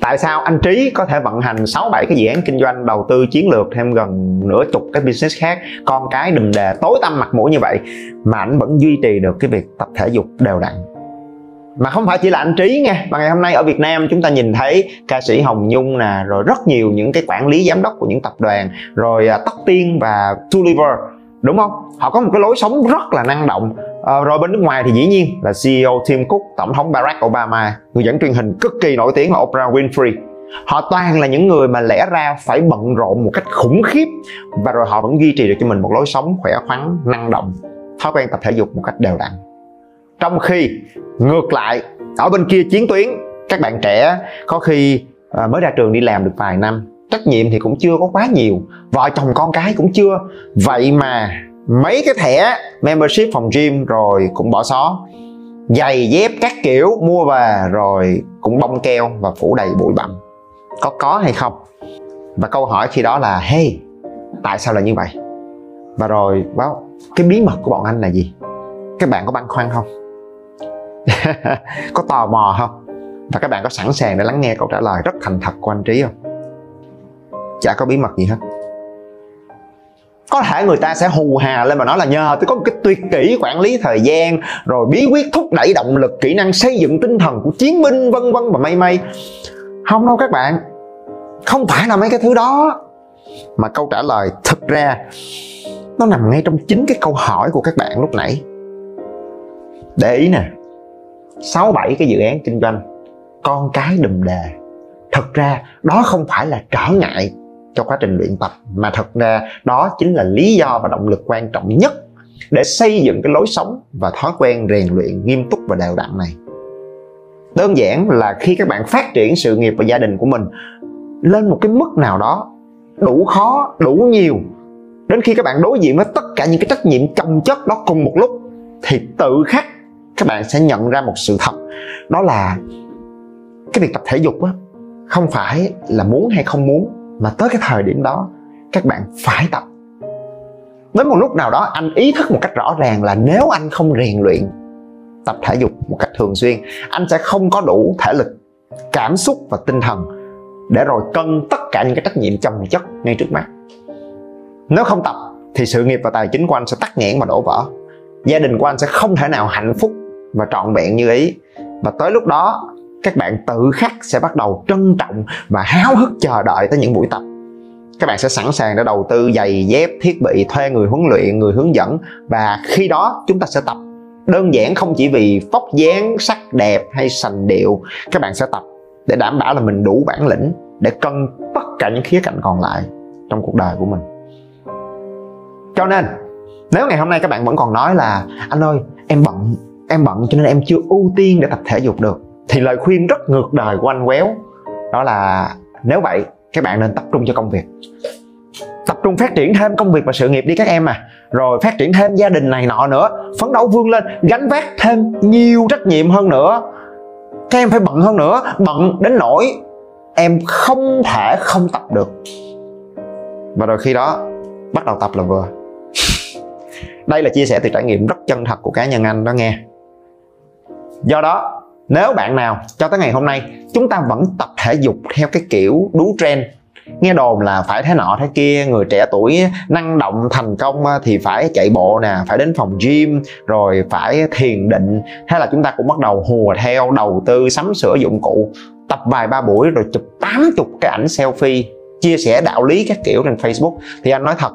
Tại sao anh trí có thể vận hành 6 7 cái dự án kinh doanh, đầu tư, chiến lược thêm gần nửa chục cái business khác? Con cái đùm đề tối tăm mặt mũi như vậy mà anh vẫn duy trì được cái việc tập thể dục đều đặn. Mà không phải chỉ là anh trí nha, mà ngày hôm nay ở Việt Nam chúng ta nhìn thấy ca sĩ Hồng Nhung nè, rồi rất nhiều những cái quản lý giám đốc của những tập đoàn, rồi à, Tóc Tiên và Tulliver đúng không? Họ có một cái lối sống rất là năng động. À, rồi bên nước ngoài thì dĩ nhiên là CEO Tim Cook tổng thống Barack Obama người dẫn truyền hình cực kỳ nổi tiếng là Oprah Winfrey. Họ toàn là những người mà lẽ ra phải bận rộn một cách khủng khiếp và rồi họ vẫn duy trì được cho mình một lối sống khỏe khoắn năng động thói quen tập thể dục một cách đều đặn. Trong khi ngược lại ở bên kia chiến tuyến các bạn trẻ có khi ờ, mới ra trường đi làm được vài năm trách nhiệm thì cũng chưa có quá nhiều vợ chồng con cái cũng chưa. Vậy mà mấy cái thẻ membership phòng gym rồi cũng bỏ xó. Giày dép các kiểu mua về rồi cũng bong keo và phủ đầy bụi bặm. Có có hay không? Và câu hỏi khi đó là hey tại sao là như vậy? Và rồi wow, cái bí mật của bọn anh là gì? Các bạn có băn khoăn không? Có tò mò không? Và các bạn có sẵn sàng để lắng nghe câu trả lời rất thành thật của anh trí không? Chả có bí mật gì hết. Có thể người ta sẽ hù hà lên mà nói là nhờ tôi có một cái tuyệt kỹ quản lý thời gian, rồi bí quyết thúc đẩy động lực, kỹ năng xây dựng tinh thần của chiến binh, vân vân và mây mây. Không đâu các bạn. Không phải là mấy cái thứ đó. Mà câu trả lời thực ra, nó nằm ngay trong chính cái câu hỏi của các bạn lúc nãy. Để ý nè, sáu bảy cái dự án kinh doanh, con cái đùm đề thật ra, đó không phải là trở ngại cho quá trình luyện tập. Mà thật ra, đó chính là lý do và động lực quan trọng nhất để xây dựng cái lối sống và thói quen rèn luyện nghiêm túc và đều đặn này. Đơn giản là khi các bạn phát triển sự nghiệp và gia đình của mình lên một cái mức nào đó đủ khó, đủ nhiều, đến khi các bạn đối diện với tất cả những cái trách nhiệm chồng chất đó cùng một lúc, thì tự khắc các bạn sẽ nhận ra một sự thật. Đó là cái việc tập thể dục á, không phải là muốn hay không muốn mà tới cái thời điểm đó, các bạn phải tập. Đến một lúc nào đó, anh ý thức một cách rõ ràng là nếu anh không rèn luyện tập thể dục một cách thường xuyên, anh sẽ không có đủ thể lực, cảm xúc và tinh thần để rồi cân tất cả những cái trách nhiệm chồng chất ngay trước mắt nếu không tập thì sự nghiệp và tài chính của anh sẽ tắc nghẽn và đổ vỡ. Gia đình của anh sẽ không thể nào hạnh phúc và trọn vẹn như ý. Và tới lúc đó các bạn tự khắc sẽ bắt đầu trân trọng và háo hức chờ đợi tới những buổi tập. Các bạn sẽ sẵn sàng để đầu tư giày, dép, thiết bị, thuê người huấn luyện, người hướng dẫn và khi đó chúng ta sẽ tập. Đơn giản không chỉ vì vóc dáng, sắc đẹp hay sành điệu, các bạn sẽ tập để đảm bảo là mình đủ bản lĩnh để cân tất cả những khía cạnh còn lại trong cuộc đời của mình. Cho nên, nếu ngày hôm nay các bạn vẫn còn nói là, anh ơi, em bận em bận cho nên em chưa ưu tiên để tập thể dục được thì lời khuyên rất ngược đời của anh quéo, đó là nếu vậy, các bạn nên tập trung cho công việc. Tập trung phát triển thêm công việc và sự nghiệp đi các em à. Rồi phát triển thêm gia đình này nọ nữa, phấn đấu vươn lên, gánh vác thêm nhiều trách nhiệm hơn nữa. Các em phải bận hơn nữa, bận đến nỗi em không thể không tập được. Và rồi khi đó, bắt đầu tập là vừa. Đây là chia sẻ từ trải nghiệm rất chân thật của cá nhân anh đó nghe. Do đó nếu bạn nào cho tới ngày hôm nay, chúng ta vẫn tập thể dục theo cái kiểu đú trend, nghe đồn là phải thế nọ thế kia, người trẻ tuổi năng động thành công ờ, thì phải chạy bộ nè, phải đến phòng gym, rồi phải thiền định. Hay là chúng ta cũng bắt đầu hùa theo, đầu tư, sắm sửa dụng cụ, tập vài ba buổi rồi chụp 80 cái ảnh selfie, chia sẻ đạo lý các kiểu trên facebook. Thì anh nói thật,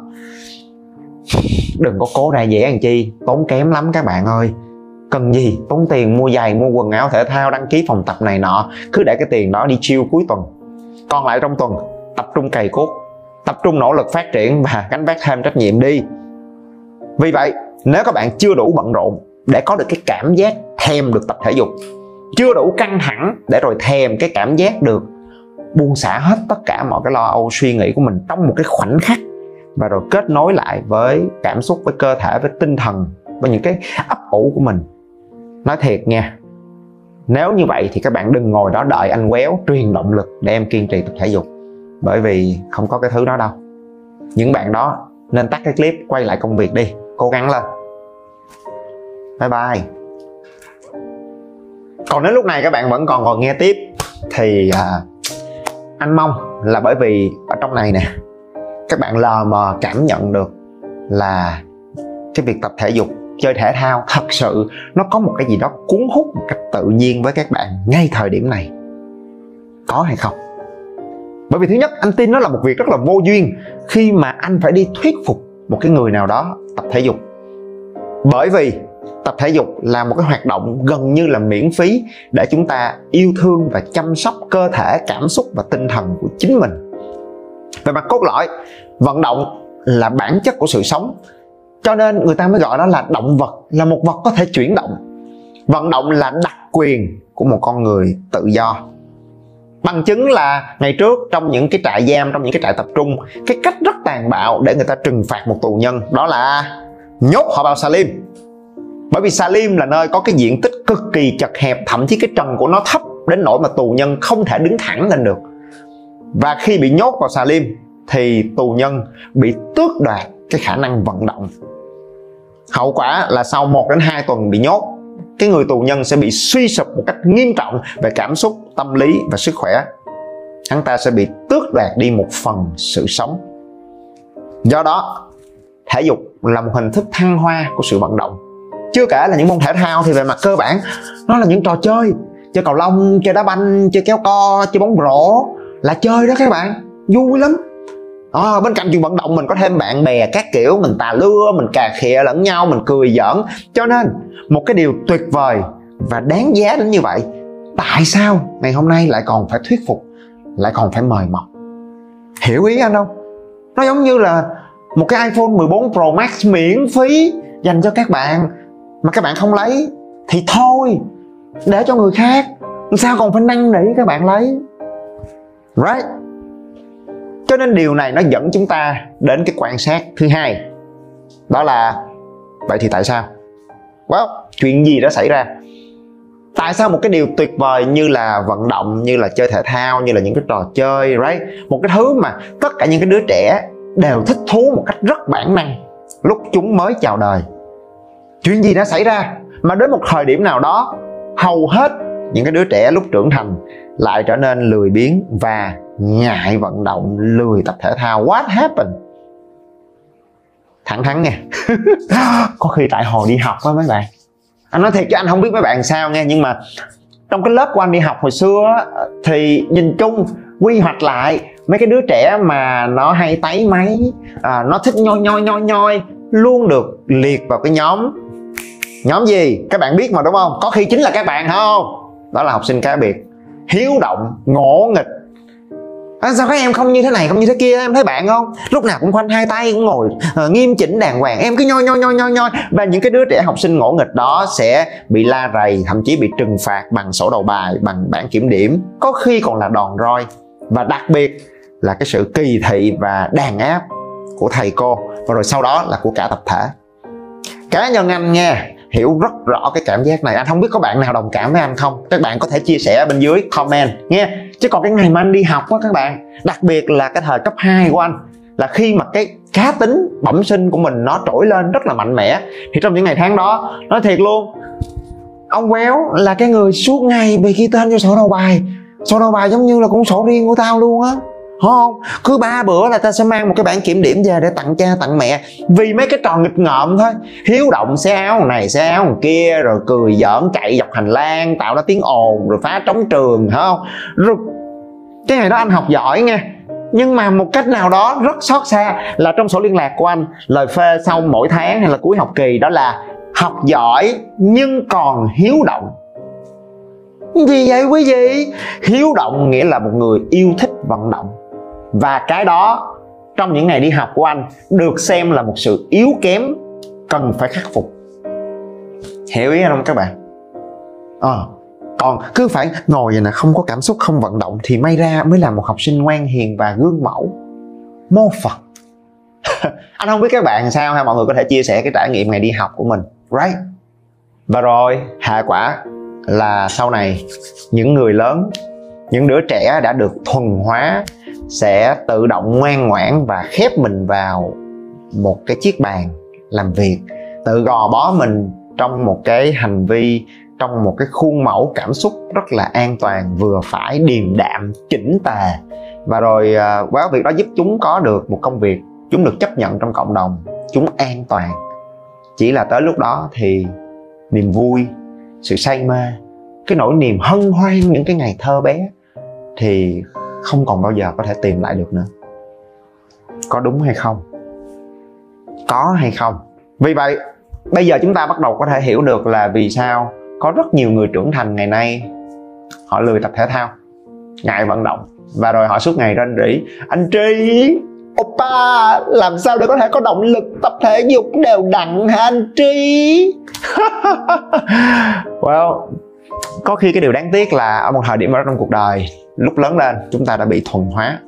đừng có cố ra dễ làm chi, tốn kém lắm các bạn ơi cần gì? Tốn tiền mua giày, mua quần áo, thể thao, đăng ký phòng tập này nọ. Cứ để cái tiền đó đi chiêu cuối tuần. Còn lại trong tuần, tập trung cày cốt tập trung nỗ lực phát triển và gánh vác thêm trách nhiệm đi. Vì vậy, nếu các bạn chưa đủ bận rộn để có được cái cảm giác thèm được tập thể dục, chưa đủ căng thẳng để rồi thèm cái cảm giác được buông xả hết tất cả mọi cái lo âu, suy nghĩ của mình trong một cái khoảnh khắc và rồi kết nối lại với cảm xúc, với cơ thể, với tinh thần, với những cái ấp ủ của mình nói thiệt nha nếu như vậy thì các bạn đừng ngồi đó đợi anh quéo truyền động lực để em kiên trì tập thể dục bởi vì không có cái thứ đó đâu. Những bạn đó nên tắt cái clip quay lại công việc đi cố gắng lên. Bye bye. Còn nếu lúc này các bạn vẫn còn còn nghe tiếp thì à, anh mong là bởi vì ở trong này nè các bạn lờ mờ cảm nhận được là cái việc tập thể dục chơi thể thao. Thật sự, nó có một cái gì đó cuốn hút một cách tự nhiên với các bạn ngay thời điểm này. Có hay không? Bởi vì thứ nhất, anh tin nó là một việc rất là vô duyên khi mà anh phải đi thuyết phục một cái người nào đó tập thể dục. Bởi vì tập thể dục là một cái hoạt động gần như là miễn phí để chúng ta yêu thương và chăm sóc cơ thể, cảm xúc và tinh thần của chính mình. Về mặt cốt lõi, vận động là bản chất của sự sống cho nên người ta mới gọi nó là động vật, là một vật có thể chuyển động. Vận động là đặc quyền của một con người tự do. Bằng chứng là ngày trước trong những cái trại giam, trong những cái trại tập trung, cái cách rất tàn bạo để người ta trừng phạt một tù nhân đó là nhốt họ vào salim. Bởi vì salim là nơi có cái diện tích cực kỳ chật hẹp, thậm chí cái trần của nó thấp đến nỗi mà tù nhân không thể đứng thẳng lên được. Và khi bị nhốt vào salim thì tù nhân bị tước đoạt cái khả năng vận động. Hậu quả là sau 1 đến 2 tuần bị nhốt, cái người tù nhân sẽ bị suy sụp một cách nghiêm trọng về cảm xúc, tâm lý và sức khỏe. Hắn ta sẽ bị tước đoạt đi một phần sự sống. Do đó, thể dục là một hình thức thăng hoa của sự vận động. Chưa kể là những môn thể thao thì về mặt cơ bản, nó là những trò chơi. Chơi cầu lông, chơi đá banh, chơi kéo co, chơi bóng rổ là chơi đó các bạn. Vui lắm à, bên cạnh chuyện vận động mình có thêm bạn bè các kiểu mình tà lưa mình cà khịa lẫn nhau mình cười giỡn. Cho nên một cái điều tuyệt vời và đáng giá đến như vậy tại sao ngày hôm nay lại còn phải thuyết phục lại còn phải mời mọc? Hiểu ý anh không? Nó giống như là một cái iPhone 14 Pro Max miễn phí dành cho các bạn mà các bạn không lấy thì thôi để cho người khác. Sao còn phải năn nỉ các bạn lấy? Right? Cho nên điều này nó dẫn chúng ta đến cái quan sát thứ hai. Đó là, vậy thì tại sao? Well, chuyện gì đã xảy ra? Tại sao một cái điều tuyệt vời như là vận động, như là chơi thể thao, như là những cái trò chơi, right? Một cái thứ mà tất cả những cái đứa trẻ đều thích thú một cách rất bản năng, lúc chúng mới chào đời. Chuyện gì đã xảy ra? Mà đến một thời điểm nào đó, hầu hết những cái đứa trẻ lúc trưởng thành lại trở nên lười biếng và ngại vận động lười tập thể thao. What happened? Thẳng thắn nha. Có khi tại hồi đi học á mấy bạn. Anh nói thiệt chứ anh không biết mấy bạn sao nghe nhưng mà trong cái lớp của anh đi học hồi xưa thì nhìn chung quy hoạch lại mấy cái đứa trẻ mà nó hay tấy máy à, nó thích nhoi nhoi nhoi nhoi luôn được liệt vào cái nhóm. Nhóm gì? Các bạn biết mà đúng không? Có khi chính là các bạn không? Đó là học sinh cá biệt hiếu động ngỗ nghịch. À, sao các em không như thế này không như thế kia em thấy bạn không? Lúc nào cũng khoanh hai tay cũng ngồi uh, nghiêm chỉnh đàng hoàng. Em cứ nhoi nhoi nhoi nhoi nhoi. Và những cái đứa trẻ học sinh ngỗ nghịch đó sẽ bị la rầy thậm chí bị trừng phạt bằng sổ đầu bài bằng bản kiểm điểm. Có khi còn là đòn roi. Và đặc biệt là cái sự kỳ thị và đàn áp của thầy cô. Và rồi sau đó là của cả tập thể. Cá nhân anh nghe hiểu rất rõ cái cảm giác này. Anh không biết có bạn nào đồng cảm với anh không? Các bạn có thể chia sẻ bên dưới comment nghe chứ còn cái ngày mà anh đi học á các bạn, đặc biệt là cái thời cấp 2 của anh, là khi mà cái cá tính bẩm sinh của mình nó trỗi lên rất là mạnh mẽ, thì trong những ngày tháng đó, nói thiệt luôn, ông quéo là cái người suốt ngày bị ghi tên vô sổ đầu bài. Sổ đầu bài giống như là cũng sổ riêng của tao luôn á không, cứ ba bữa là ta sẽ mang một cái bản kiểm điểm về để tặng cha, tặng mẹ. Vì mấy cái trò nghịch ngợm thôi. Hiếu động xe áo, này xe áo kia, rồi cười giỡn, chạy dọc hành lang, tạo ra tiếng ồn, rồi phá trống trường không? Rồi, cái này đó anh học giỏi nha nhưng mà một cách nào đó rất xót xa là trong sổ liên lạc của anh, lời phê sau mỗi tháng hay là cuối học kỳ đó là học giỏi nhưng còn hiếu động. Gì vậy quý vị? Hiếu động nghĩa là một người yêu thích vận động và cái đó trong những ngày đi học của anh được xem là một sự yếu kém cần phải khắc phục. Hiểu ý không các bạn? À, còn cứ phải ngồi vậy nè không có cảm xúc không vận động thì may ra mới là một học sinh ngoan hiền và gương mẫu. Mô phật. Anh không biết các bạn sao hay mọi người có thể chia sẻ cái trải nghiệm ngày đi học của mình. Right. Và rồi hệ quả là sau này những người lớn những đứa trẻ đã được thuần hóa sẽ tự động ngoan ngoãn và khép mình vào một cái chiếc bàn làm việc. Tự gò bó mình trong một cái hành vi, trong một cái khuôn mẫu cảm xúc rất là an toàn, vừa phải, điềm đạm, chỉnh tề. Và rồi à, qua việc đó giúp chúng có được một công việc, chúng được chấp nhận trong cộng đồng, chúng an toàn. Chỉ là tới lúc đó thì niềm vui, sự say mê, cái nỗi niềm hân hoan những cái ngày thơ bé thì không còn bao giờ có thể tìm lại được nữa. Có đúng hay không? Có hay không? Vì vậy, bây giờ chúng ta bắt đầu có thể hiểu được là vì sao có rất nhiều người trưởng thành ngày nay họ lười tập thể thao, ngại vận động và rồi họ suốt ngày rên rỉ, anh tri oppa làm sao để có thể có động lực tập thể dục đều đặn hả anh tri? Well có khi cái điều đáng tiếc là ở một thời điểm đó trong cuộc đời, lúc lớn lên, chúng ta đã bị thuần hóa.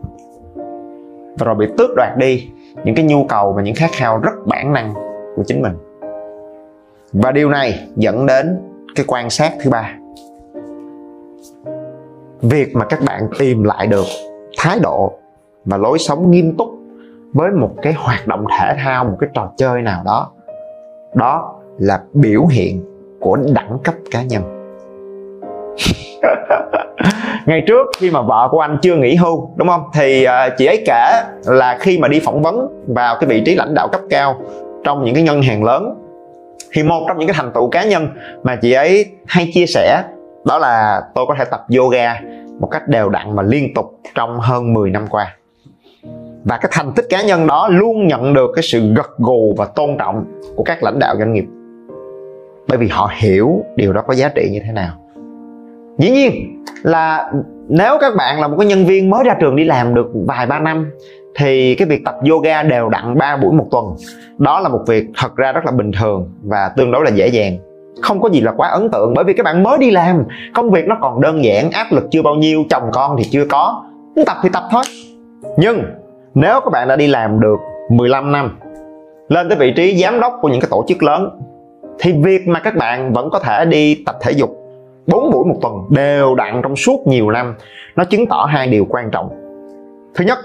Và rồi bị tước đoạt đi những cái nhu cầu và những khát khao rất bản năng của chính mình. Và điều này dẫn đến cái quan sát thứ ba. Việc mà các bạn tìm lại được thái độ và lối sống nghiêm túc với một cái hoạt động thể thao, một cái trò chơi nào đó đó là biểu hiện của đẳng cấp cá nhân ngày trước khi mà vợ của anh chưa nghỉ hưu đúng không? Thì uh, chị ấy kể là khi mà đi phỏng vấn vào cái vị trí lãnh đạo cấp cao trong những cái ngân hàng lớn thì một trong những cái thành tựu cá nhân mà chị ấy hay chia sẻ đó là tôi có thể tập yoga một cách đều đặn và liên tục trong hơn 10 năm qua. Và cái thành tích cá nhân đó luôn nhận được cái sự gật gù và tôn trọng của các lãnh đạo doanh nghiệp. Bởi vì họ hiểu điều đó có giá trị như thế nào dĩ nhiên là nếu các bạn là một cái nhân viên mới ra trường đi làm được vài ba năm, thì cái việc tập yoga đều đặn 3 buổi một tuần. Đó là một việc thật ra rất là bình thường và tương đối là dễ dàng. Không có gì là quá ấn tượng, bởi vì các bạn mới đi làm, công việc nó còn đơn giản, áp lực chưa bao nhiêu, chồng con thì chưa có. Muốn tập thì tập thôi. Nhưng nếu các bạn đã đi làm được 15 năm, lên tới vị trí giám đốc của những cái tổ chức lớn, thì việc mà các bạn vẫn có thể đi tập thể dục 4 buổi một tuần đều đặn trong suốt nhiều năm. Nó chứng tỏ hai điều quan trọng. Thứ nhất,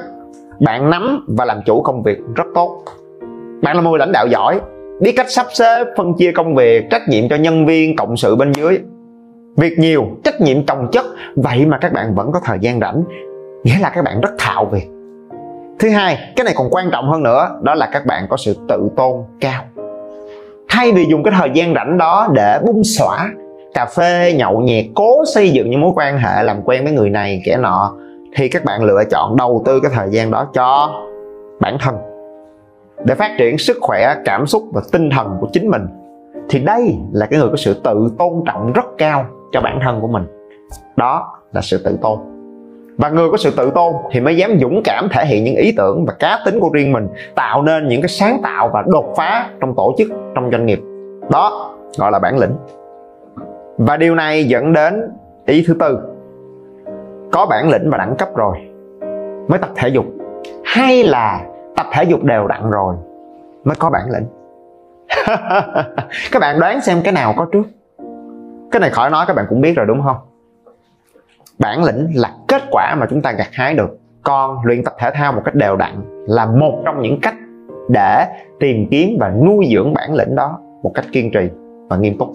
bạn nắm và làm chủ công việc rất tốt. Bạn là một người lãnh đạo giỏi, biết cách sắp xếp, phân chia công việc, trách nhiệm cho nhân viên, cộng sự bên dưới. Việc nhiều, trách nhiệm chồng chất, vậy mà các bạn vẫn có thời gian rảnh. Nghĩa là các bạn rất thạo việc. Thứ hai, cái này còn quan trọng hơn nữa, đó là các bạn có sự tự tôn cao. Thay vì dùng cái thời gian rảnh đó để bung xõa cà phê, nhậu nhẹt, cố xây dựng những mối quan hệ làm quen với người này, kẻ nọ, thì các bạn lựa chọn đầu tư cái thời gian đó cho bản thân. Để phát triển sức khỏe, cảm xúc và tinh thần của chính mình, thì đây là cái người có sự tự tôn trọng rất cao cho bản thân của mình. Đó là sự tự tôn. Và người có sự tự tôn thì mới dám dũng cảm thể hiện những ý tưởng và cá tính của riêng mình, tạo nên những cái sáng tạo và đột phá trong tổ chức, trong doanh nghiệp. Đó gọi là bản lĩnh và điều này dẫn đến ý thứ tư. Có bản lĩnh và đẳng cấp rồi, mới tập thể dục. Hay là tập thể dục đều đặn rồi, mới có bản lĩnh? Các bạn đoán xem cái nào có trước? Cái này khỏi nói, các bạn cũng biết rồi đúng không? Bản lĩnh là kết quả mà chúng ta gặt hái được. Còn luyện tập thể thao một cách đều đặn là một trong những cách để tìm kiếm và nuôi dưỡng bản lĩnh đó một cách kiên trì và nghiêm túc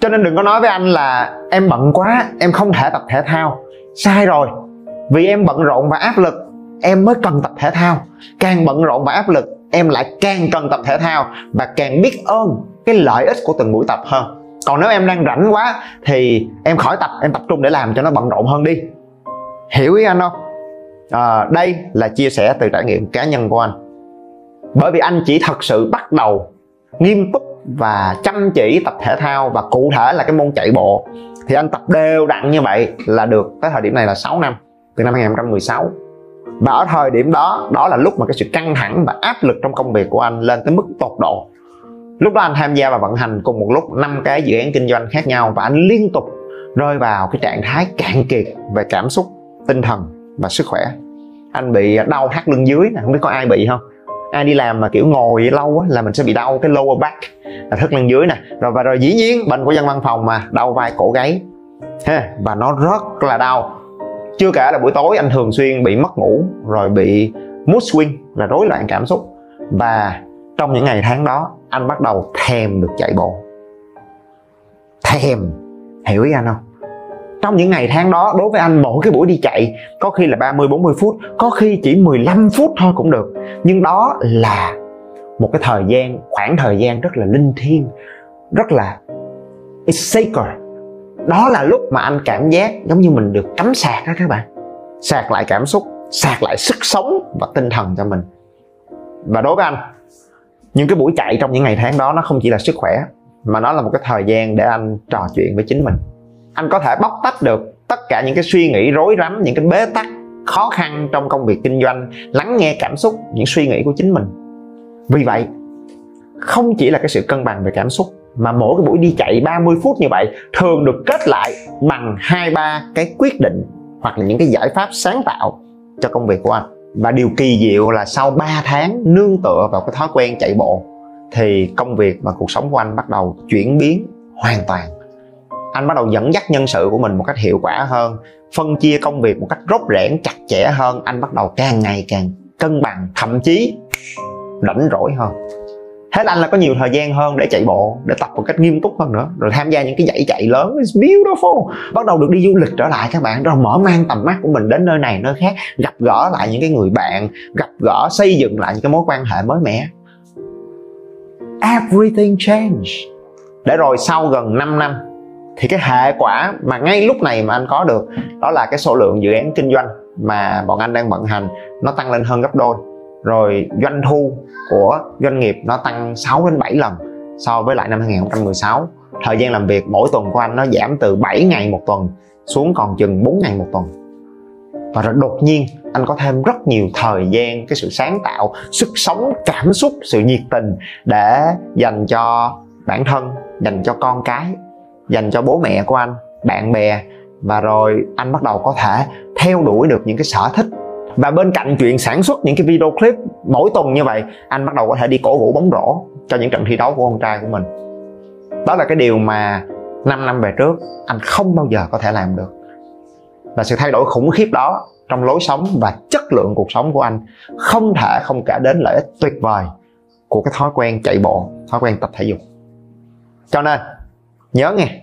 cho nên đừng có nói với anh là em bận quá em không thể tập thể thao. Sai rồi vì em bận rộn và áp lực em mới cần tập thể thao. Càng bận rộn và áp lực em lại càng cần tập thể thao và càng biết ơn cái lợi ích của từng buổi tập hơn. Còn nếu em đang rảnh quá thì em khỏi tập em tập trung để làm cho nó bận rộn hơn đi. Hiểu ý anh không? À, đây là chia sẻ từ trải nghiệm cá nhân của anh. Bởi vì anh chỉ thật sự bắt đầu nghiêm túc và chăm chỉ tập thể thao và cụ thể là cái môn chạy bộ. Thì anh tập đều đặn như vậy là được tới thời điểm này là 6 năm, từ năm 2016 và ở thời điểm đó đó là lúc mà cái sự căng thẳng và áp lực trong công việc của anh lên tới mức tột độ. Lúc đó anh tham gia và vận hành cùng một lúc năm cái dự án kinh doanh khác nhau và anh liên tục rơi vào cái trạng thái cạn kiệt về cảm xúc, tinh thần và sức khỏe. Anh bị đau thắt lưng dưới không biết có ai bị không? Ai đi làm mà kiểu ngồi lâu á là mình sẽ bị đau cái lower back, là thắt lưng dưới nè. Rồi, và rồi dĩ nhiên bệnh của dân văn phòng mà, đau vai cổ gáy. Ha, và nó rất là đau. Chưa kể là buổi tối anh thường xuyên bị mất ngủ, rồi bị mood swing là rối loạn cảm xúc. Và trong những ngày tháng đó, anh bắt đầu thèm được chạy bộ. Thèm. Hiểu ý anh không? Trong những ngày tháng đó đối với anh mỗi cái buổi đi chạy có khi là 30 40 phút, có khi chỉ 15 phút thôi cũng được. Nhưng đó là một cái thời gian, khoảng thời gian rất là linh thiêng, rất là it's sacred. Đó là lúc mà anh cảm giác giống như mình được cắm sạc đó các bạn. Sạc lại cảm xúc, sạc lại sức sống và tinh thần cho mình. Và đối với anh, những cái buổi chạy trong những ngày tháng đó nó không chỉ là sức khỏe mà nó là một cái thời gian để anh trò chuyện với chính mình anh có thể bóc tách được tất cả những cái suy nghĩ rối rắm, những cái bế tắc khó khăn trong công việc kinh doanh, lắng nghe cảm xúc, những suy nghĩ của chính mình. Vì vậy, không chỉ là cái sự cân bằng về cảm xúc, mà mỗi cái buổi đi chạy 30 phút như vậy thường được kết lại bằng hai, ba cái quyết định hoặc là những cái giải pháp sáng tạo cho công việc của anh. Và điều kỳ diệu là sau 3 tháng nương tựa vào cái thói quen chạy bộ, thì công việc và cuộc sống của anh bắt đầu chuyển biến hoàn toàn anh bắt đầu dẫn dắt nhân sự của mình một cách hiệu quả hơn, phân chia công việc một cách rốt rẽn chặt chẽ hơn. Anh bắt đầu càng ngày càng cân bằng, thậm chí rảnh rỗi hơn. Hết anh là có nhiều thời gian hơn để chạy bộ, để tập một cách nghiêm túc hơn nữa, rồi tham gia những cái dãy chạy lớn. It's beautiful. Bắt đầu được đi du lịch trở lại các bạn rồi mở mang tầm mắt của mình đến nơi này, nơi khác, gặp gỡ lại những cái người bạn, gặp gỡ, xây dựng lại những cái mối quan hệ mới mẻ. Everything change. Để rồi sau gần 5 năm thì cái hệ quả mà ngay lúc này mà anh có được, đó là cái số lượng dự án kinh doanh mà bọn anh đang vận hành, nó tăng lên hơn gấp đôi. Rồi doanh thu của doanh nghiệp nó tăng 6 đến 7 lần so với lại năm 2016 thời gian làm việc mỗi tuần của anh nó giảm từ 7 ngày một tuần xuống còn chừng 4 ngày một tuần. Và rồi đột nhiên anh có thêm rất nhiều thời gian, cái sự sáng tạo, sức sống, cảm xúc, sự nhiệt tình để dành cho bản thân, dành cho con cái dành cho bố mẹ của anh, bạn bè, và rồi anh bắt đầu có thể theo đuổi được những cái sở thích. Và bên cạnh chuyện sản xuất những cái video clip mỗi tuần như vậy, anh bắt đầu có thể đi cổ vũ bóng rổ cho những trận thi đấu của con trai của mình. Đó là cái điều mà 5 năm về trước, anh không bao giờ có thể làm được. Và sự thay đổi khủng khiếp đó trong lối sống và chất lượng cuộc sống của anh không thể không kể đến lợi ích tuyệt vời của cái thói quen chạy bộ, thói quen tập thể dục. Cho nên nhớ nghe.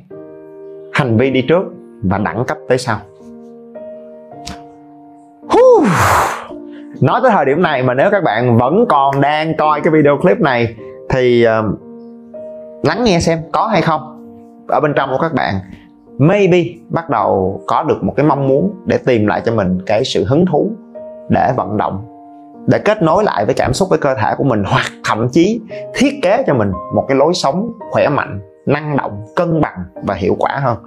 Hành vi đi trước và đẳng cấp tới sau. Nói tới thời điểm này mà nếu các bạn vẫn còn đang coi cái video clip này thì uh, lắng nghe xem có hay không. Ở bên trong của các bạn maybe bắt đầu có được một cái mong muốn để tìm lại cho mình cái sự hứng thú để vận động để kết nối lại với cảm xúc với cơ thể của mình hoặc thậm chí thiết kế cho mình một cái lối sống khỏe mạnh năng động, cân bằng và hiệu quả hơn.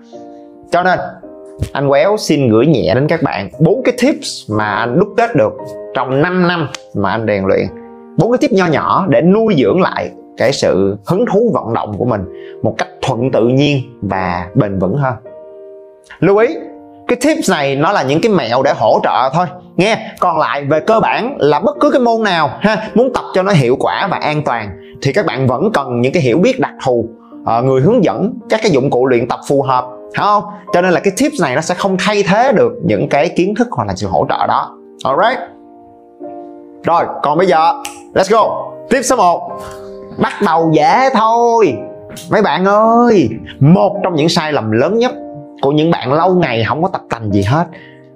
Cho nên, anh Quéo xin gửi nhẹ đến các bạn bốn cái tips mà anh đúc kết được trong 5 năm mà anh rèn luyện. Bốn cái tip nho nhỏ để nuôi dưỡng lại cái sự hứng thú vận động của mình một cách thuận tự nhiên và bền vững hơn. Lưu ý, cái tips này nó là những cái mẹo để hỗ trợ thôi. Nghe, còn lại về cơ bản là bất cứ cái môn nào ha, muốn tập cho nó hiệu quả và an toàn thì các bạn vẫn cần những cái hiểu biết đặc thù uh, người hướng dẫn các cái dụng cụ luyện tập phù hợp hiểu không? Cho nên là cái tips này nó sẽ không thay thế được những cái kiến thức hoặc là sự hỗ trợ đó. Alright rồi còn bây giờ let's go. Tip số 1 bắt đầu dễ thôi. Mấy bạn ơi một trong những sai lầm lớn nhất của những bạn lâu ngày không có tập tành gì hết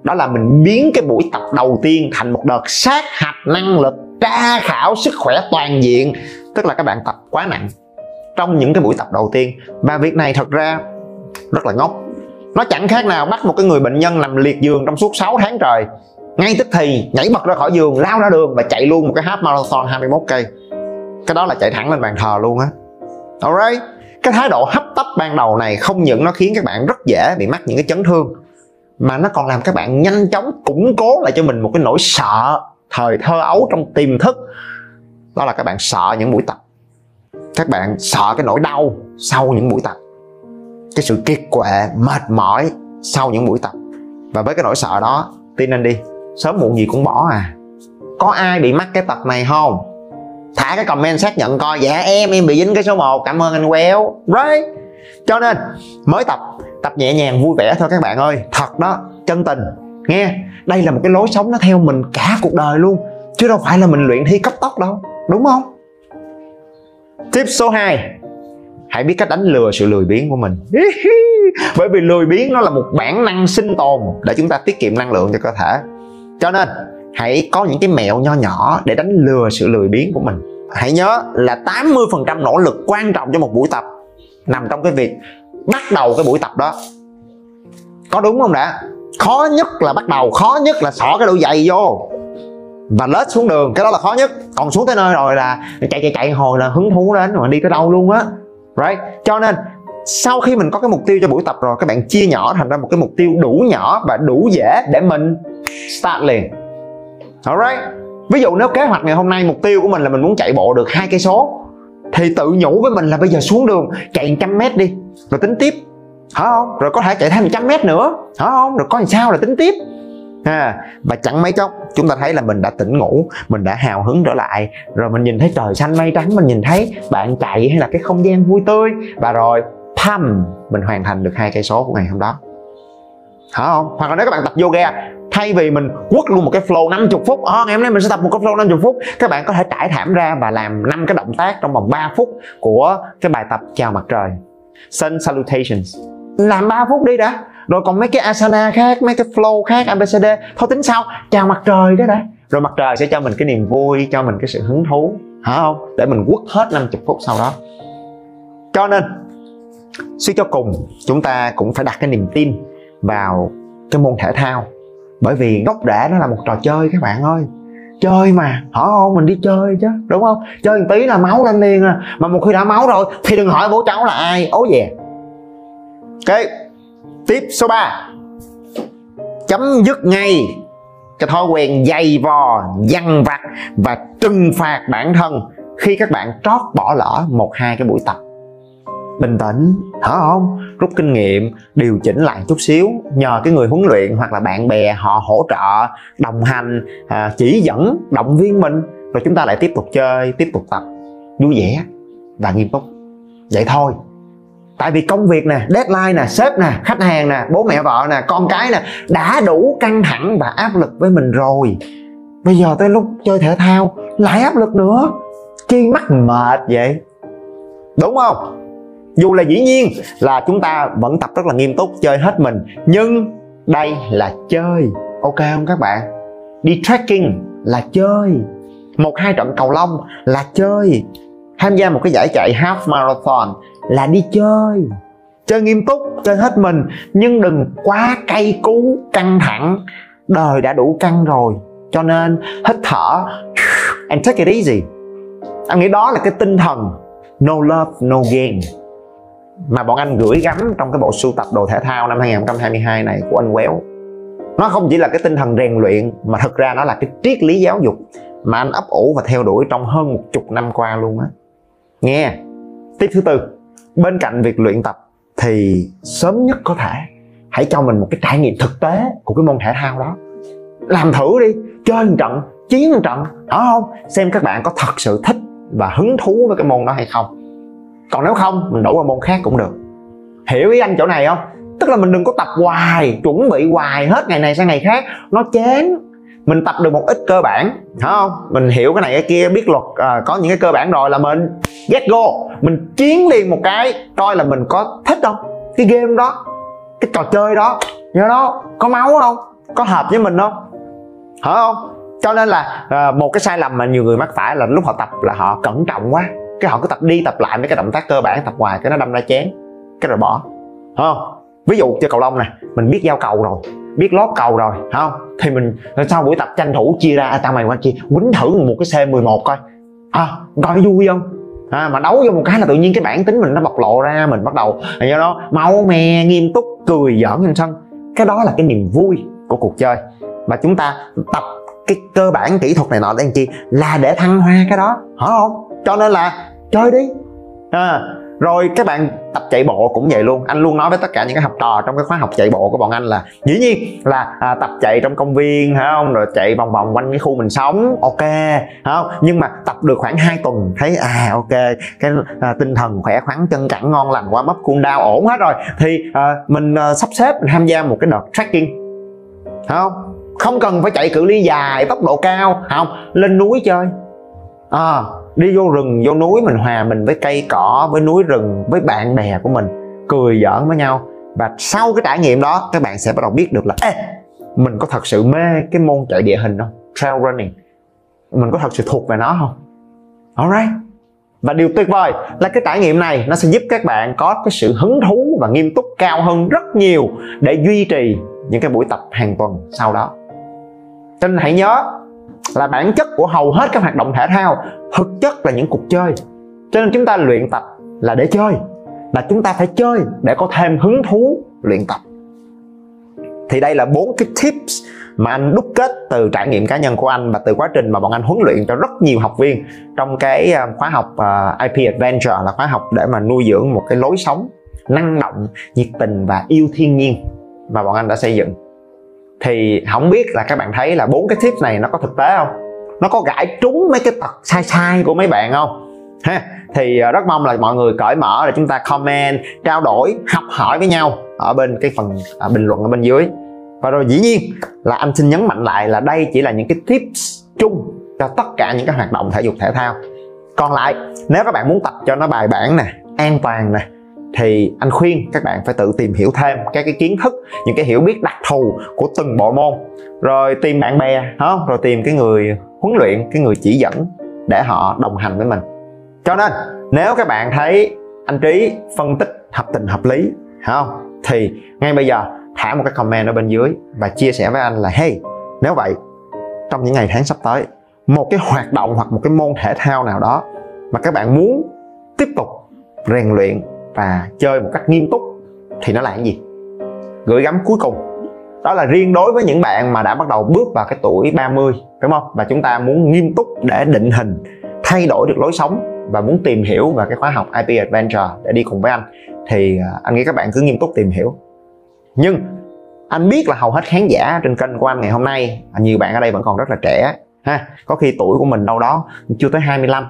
đó là mình biến cái buổi tập đầu tiên thành một đợt sát hạch năng lực tra khảo sức khỏe toàn diện. Tức là các bạn tập quá nặng trong những cái buổi tập đầu tiên. Và việc này thật ra rất là ngốc. Nó chẳng khác nào bắt một cái người bệnh nhân nằm liệt giường trong suốt 6 tháng trời, ngay tức thì nhảy bật ra khỏi giường, lao ra đường và chạy luôn một cái half marathon 21 cây. Cái đó là chạy thẳng lên bàn thờ luôn á. Alright cái thái độ hấp tấp ban đầu này không những nó khiến các bạn rất dễ bị mắc những cái chấn thương, mà nó còn làm các bạn nhanh chóng củng cố lại cho mình một cái nỗi sợ, thời thơ ấu trong tiềm thức. Đó là các bạn sợ những buổi tập các bạn sợ cái nỗi đau sau những buổi tập. Cái sự kiệt quệ, mệt mỏi sau những buổi tập. Và với cái nỗi sợ đó, tin anh đi, sớm muộn gì cũng bỏ à. Có ai bị mắc cái tật này không? Thả cái comment xác nhận coi. Dạ em em bị dính cái số 1 cảm ơn anh quéo. Right. Cho nên, mới tập tập nhẹ nhàng, vui vẻ thôi các bạn ơi. Thật đó, chân tình. Nghe, đây là một cái lối sống nó theo mình cả cuộc đời luôn. Chứ đâu phải là mình luyện thi cấp tốc đâu. Đúng không? Tip số 2 hãy biết cách đánh lừa sự lười biếng của mình. Bởi vì lười biếng nó là một bản năng sinh tồn để chúng ta tiết kiệm năng lượng cho cơ thể. Cho nên, hãy có những cái mẹo nho nhỏ để đánh lừa sự lười biếng của mình. Hãy nhớ là 80% nỗ lực quan trọng cho một buổi tập nằm trong cái việc bắt đầu cái buổi tập đó. Có đúng không đã? Khó nhất là bắt đầu, khó nhất là xỏ cái đôi giày vô và lết xuống đường, cái đó là khó nhất. Còn xuống tới nơi rồi là chạy chạy chạy, hồi là hứng thú đến mà đi tới đâu luôn á. Right? Cho nên, sau khi mình có cái mục tiêu cho buổi tập rồi, các bạn chia nhỏ thành ra một cái mục tiêu đủ nhỏ và đủ dễ để mình start liền. Alright? Ví dụ nếu kế hoạch ngày hôm nay mục tiêu của mình là mình muốn chạy bộ được hai cây số, thì tự nhủ với mình là bây giờ xuống đường, chạy trăm mét đi, rồi tính tiếp. Hả không? Rồi có thể chạy thêm trăm mét nữa. Hả không? Rồi có làm sao là tính tiếp. À và chẳng mấy chốc chúng ta thấy là mình đã tỉnh ngủ mình đã hào hứng trở lại. Rồi mình nhìn thấy trời xanh mây trắng mình nhìn thấy bạn chạy hay là cái không gian vui tươi. Và rồi pam mình hoàn thành được hai cây số của ngày hôm đó. Hả không? Hoặc là nếu các bạn tập yoga thay vì mình quất luôn một cái flow 50 phút à, ngày hôm nay mình sẽ tập một cái flow 50 phút. Các bạn có thể trải thảm ra và làm năm cái động tác trong vòng 3 phút của cái bài tập chào mặt trời. Sun salutations. Làm 3 phút đi đã rồi còn mấy cái asana khác, mấy cái flow khác abcd thôi tính sau, chào mặt trời đó đã. Rồi mặt trời sẽ cho mình cái niềm vui, cho mình cái sự hứng thú, hả không? Để mình quất hết 50 phút sau đó. Cho nên, suy cho cùng, chúng ta cũng phải đặt cái niềm tin vào cái môn thể thao. Bởi vì gốc rễ nó là một trò chơi các bạn ơi. Chơi mà, hả không? Mình đi chơi chứ, đúng không? Chơi một tí là máu lên liền à. Mà một khi đã máu rồi, thì đừng hỏi bố cháu là ai. Ố về ok tiếp số 3 chấm dứt ngay cái thói quen dày vò dằn vặt và trừng phạt bản thân khi các bạn trót bỏ lỡ một hai cái buổi tập. Bình tĩnh thở không rút kinh nghiệm điều chỉnh lại chút xíu nhờ cái người huấn luyện hoặc là bạn bè họ hỗ trợ đồng hành à, chỉ dẫn động viên mình rồi chúng ta lại tiếp tục chơi tiếp tục tập. Vui vẻ và nghiêm túc. Vậy thôi tại vì công việc nè, deadline nè, sếp nè, khách hàng nè, bố mẹ, vợ nè, con cái nè, đã đủ căng thẳng và áp lực với mình rồi. Bây giờ tới lúc chơi thể thao, lại áp lực nữa. Chi mắc mệt vậy? Đúng không? Dù là dĩ nhiên là chúng ta vẫn tập rất là nghiêm túc, chơi hết mình. Nhưng đây là chơi. Ok không các bạn? Đi trekking là chơi. Một hai trận cầu lông là chơi. Tham gia một cái giải chạy half marathon là đi chơi. Chơi nghiêm túc, chơi hết mình, nhưng đừng quá cay cú, căng thẳng. Đời đã đủ căng rồi, cho nên hít thở, and take it easy. Anh nghĩ đó là cái tinh thần, no love, no gain, mà bọn anh gửi gắm trong cái bộ sưu tập đồ thể thao năm 2022 này của anh Quéo. Nó không chỉ là cái tinh thần rèn luyện, mà thực ra nó là cái triết lý giáo dục mà anh ấp ủ và theo đuổi trong hơn một chục năm qua luôn á. Nghe, tiếp thứ tư bên cạnh việc luyện tập thì sớm nhất có thể hãy cho mình một cái trải nghiệm thực tế của cái môn thể thao đó. Làm thử đi, chơi một trận, chiến một trận, đó không? Xem các bạn có thật sự thích và hứng thú với cái môn đó hay không. Còn nếu không, mình đổi qua môn khác cũng được. Hiểu ý anh chỗ này không? Tức là mình đừng có tập hoài, chuẩn bị hoài hết ngày này sang ngày khác. Nó chán mình tập được một ít cơ bản phải không? Mình hiểu cái này cái kia biết luật à, có những cái cơ bản rồi là mình get go. Mình chiến liền một cái coi là mình có thích không? Cái game đó cái trò chơi đó nhớ đó có máu không? Có hợp với mình không? Hả không? Cho nên là à, một cái sai lầm mà nhiều người mắc phải là lúc họ tập là họ cẩn trọng quá. Cái họ cứ tập đi tập lại mấy cái động tác cơ bản tập hoài cái nó đâm ra chén cái rồi bỏ. Không? Ví dụ chơi cầu lông nè mình biết giao cầu rồi biết lót cầu rồi không? Thì mình sau buổi tập tranh thủ chia ra à, tao mày qua chia quýnh thử một cái c 11 coi. À, coi vui không? À, mà đấu vô một cái là tự nhiên cái bản tính mình nó bộc lộ ra mình bắt đầu do đó mau mè nghiêm túc cười giỡn trên sân. Cái đó là cái niềm vui của cuộc chơi. Và chúng ta tập cái cơ bản kỹ thuật này nọ để làm chi? Là để thăng hoa cái đó hả không? Cho nên là chơi đi. À, rồi các bạn tập chạy bộ cũng vậy luôn. Anh luôn nói với tất cả những cái học trò trong cái khóa học chạy bộ của bọn anh là dĩ nhiên là à, tập chạy trong công viên phải không? Rồi chạy vòng vòng quanh cái khu mình sống. Ok không? Nhưng mà tập được khoảng 2 tuần thấy à ok cái à, tinh thần khỏe khoắn chân cẳng ngon lành qua mấp cuồng đau ổn hết rồi. Thì à, mình à, sắp xếp mình tham gia một cái đợt trekking. Không? Không cần phải chạy cự ly dài tốc độ cao không? Lên núi chơi. À, đi vô rừng vô núi mình hòa mình với cây cỏ với núi rừng với bạn bè của mình cười giỡn với nhau. Và sau cái trải nghiệm đó các bạn sẽ bắt đầu biết được là Ê, mình có thật sự mê cái môn chạy địa hình không? Trail running. Mình có thật sự thuộc về nó không? Alright và điều tuyệt vời là cái trải nghiệm này nó sẽ giúp các bạn có cái sự hứng thú và nghiêm túc cao hơn rất nhiều để duy trì những cái buổi tập hàng tuần sau đó. Cho nên hãy nhớ là bản chất của hầu hết các hoạt động thể thao thực chất là những cuộc chơi. Cho nên chúng ta luyện tập là để chơi là chúng ta phải chơi để có thêm hứng thú luyện tập. Thì đây là bốn cái tips mà anh đúc kết từ trải nghiệm cá nhân của anh và từ quá trình mà bọn anh huấn luyện cho rất nhiều học viên trong cái à, khóa học à, IP Adventure là khóa học để mà nuôi dưỡng một cái lối sống năng động, nhiệt tình và yêu thiên nhiên mà bọn anh đã xây dựng thì không biết là các bạn thấy là bốn cái tip này nó có thực tế không? Nó có gãi trúng mấy cái tật sai sai của mấy bạn không? Ha thì ờ, rất mong là mọi người cởi mở để chúng ta comment trao đổi học hỏi với nhau ở bên cái phần à, bình luận ở bên dưới. Và rồi dĩ nhiên là anh xin nhấn mạnh lại là đây chỉ là những cái tips chung cho tất cả những cái hoạt động thể dục thể thao. Còn lại nếu các bạn muốn tập cho nó bài bản nè an toàn nè thì anh khuyên các bạn phải tự tìm hiểu thêm các cái kiến thức, những cái hiểu biết đặc thù của từng bộ môn. Rồi tìm bạn bè không rồi tìm cái người huấn luyện, cái người chỉ dẫn để họ đồng hành với mình. Cho nên, nếu các bạn thấy anh trí phân tích hợp tình hợp lý không thì ngay bây giờ thả một cái comment ở bên dưới và chia sẻ với anh là, hey, nếu vậy, trong những ngày tháng sắp tới, một cái hoạt động hoặc một cái môn thể thao nào đó mà các bạn muốn tiếp tục rèn luyện và chơi một cách nghiêm túc thì nó là cái gì? Gửi gắm cuối cùng. Đó là riêng đối với những bạn mà đã bắt đầu bước vào cái tuổi 30 đúng không? Và chúng ta muốn nghiêm túc để định hình, thay đổi được lối sống và muốn tìm hiểu về cái khóa học IP Adventure để đi cùng với anh, thì à, anh nghĩ các bạn cứ nghiêm túc tìm hiểu. Nhưng anh biết là hầu hết khán giả trên kênh của anh ngày hôm nay à, nhiều bạn ở đây vẫn còn rất là trẻ, ha, có khi tuổi của mình đâu đó chưa tới 25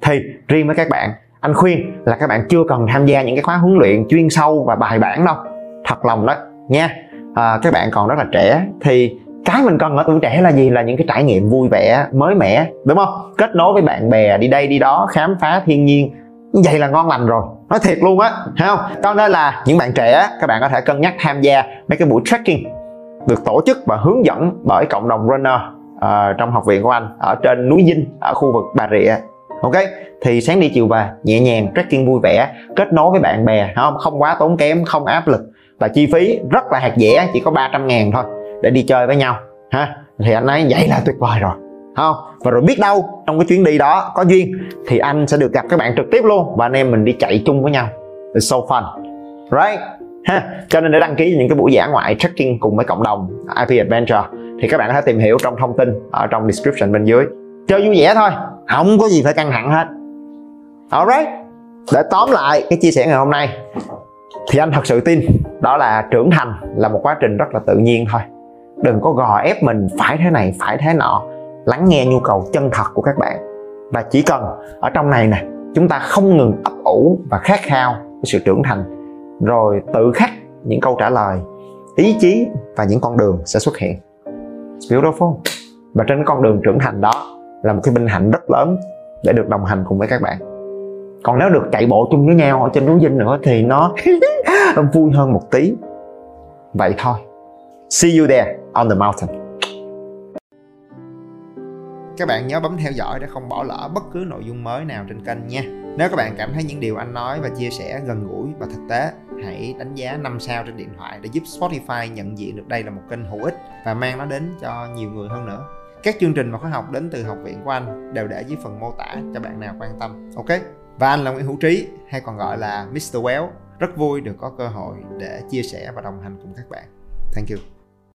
thì riêng với các bạn anh khuyên là các bạn chưa cần tham gia những cái khóa huấn luyện chuyên sâu và bài bản đâu. Thật lòng đó nha. À, các bạn còn rất là trẻ thì cái mình cần ở tuổi trẻ là gì? Là những cái trải nghiệm vui vẻ mới mẻ đúng không? Kết nối với bạn bè đi đây đi đó khám phá thiên nhiên. Vậy là ngon lành rồi. Nói thiệt luôn á thấy không? Cho nên là những bạn trẻ các bạn có thể cân nhắc tham gia mấy cái buổi trekking được tổ chức và hướng dẫn bởi cộng đồng runner uh, trong học viện của anh ở trên núi Dinh ở khu vực Bà Rịa ok? Thì sáng đi chiều về, nhẹ nhàng, trekking vui vẻ, kết nối với bạn bè không? Không quá tốn kém, không áp lực. Và chi phí rất là hạt dẻ, chỉ có 300 ngàn thôi, để đi chơi với nhau ha thì anh ấy, vậy là tuyệt vời rồi không? Và rồi biết đâu, trong cái chuyến đi đó có duyên, thì anh sẽ được gặp các bạn trực tiếp luôn, và anh em mình đi chạy chung với nhau. It's so fun, right? Ha, cho nên để đăng ký những cái buổi giả ngoại trekking cùng với cộng đồng IP Adventure, thì các bạn có thể tìm hiểu trong thông tin ở trong description bên dưới chơi vui vẻ thôi. Không có gì phải căng thẳng hết. Alright để tóm lại cái chia sẻ ngày hôm nay thì anh thật sự tin đó là trưởng thành là một quá trình rất là tự nhiên thôi. Đừng có gò ép mình phải thế này phải thế nọ. Lắng nghe nhu cầu chân thật của các bạn. Và chỉ cần ở trong này nè chúng ta không ngừng ấp ủ và khát khao cái sự trưởng thành. Rồi tự khắc những câu trả lời ý chí và những con đường sẽ xuất hiện. Beautiful. Và trên con đường trưởng thành đó là một cái vinh hạnh rất lớn để được đồng hành cùng với các bạn. Còn nếu được chạy bộ chung với nhau ở trên núi dinh nữa thì nó vui hơn một tí. Vậy thôi. See you there on the mountain. Các bạn nhớ bấm theo dõi để không bỏ lỡ bất cứ nội dung mới nào trên kênh nha. Nếu các bạn cảm thấy những điều anh nói và chia sẻ gần gũi và thực tế, hãy đánh giá 5 sao trên điện thoại để giúp Spotify nhận diện được đây là một kênh hữu ích và mang nó đến cho nhiều người hơn nữa các chương trình và khóa học đến từ học viện của anh đều để dưới phần mô tả cho bạn nào quan tâm, ok? Và anh là Nguyễn Hữu Trí, hay còn gọi là Mr. Well. Rất vui được có cơ hội để chia sẻ và đồng hành cùng các bạn. Thank you.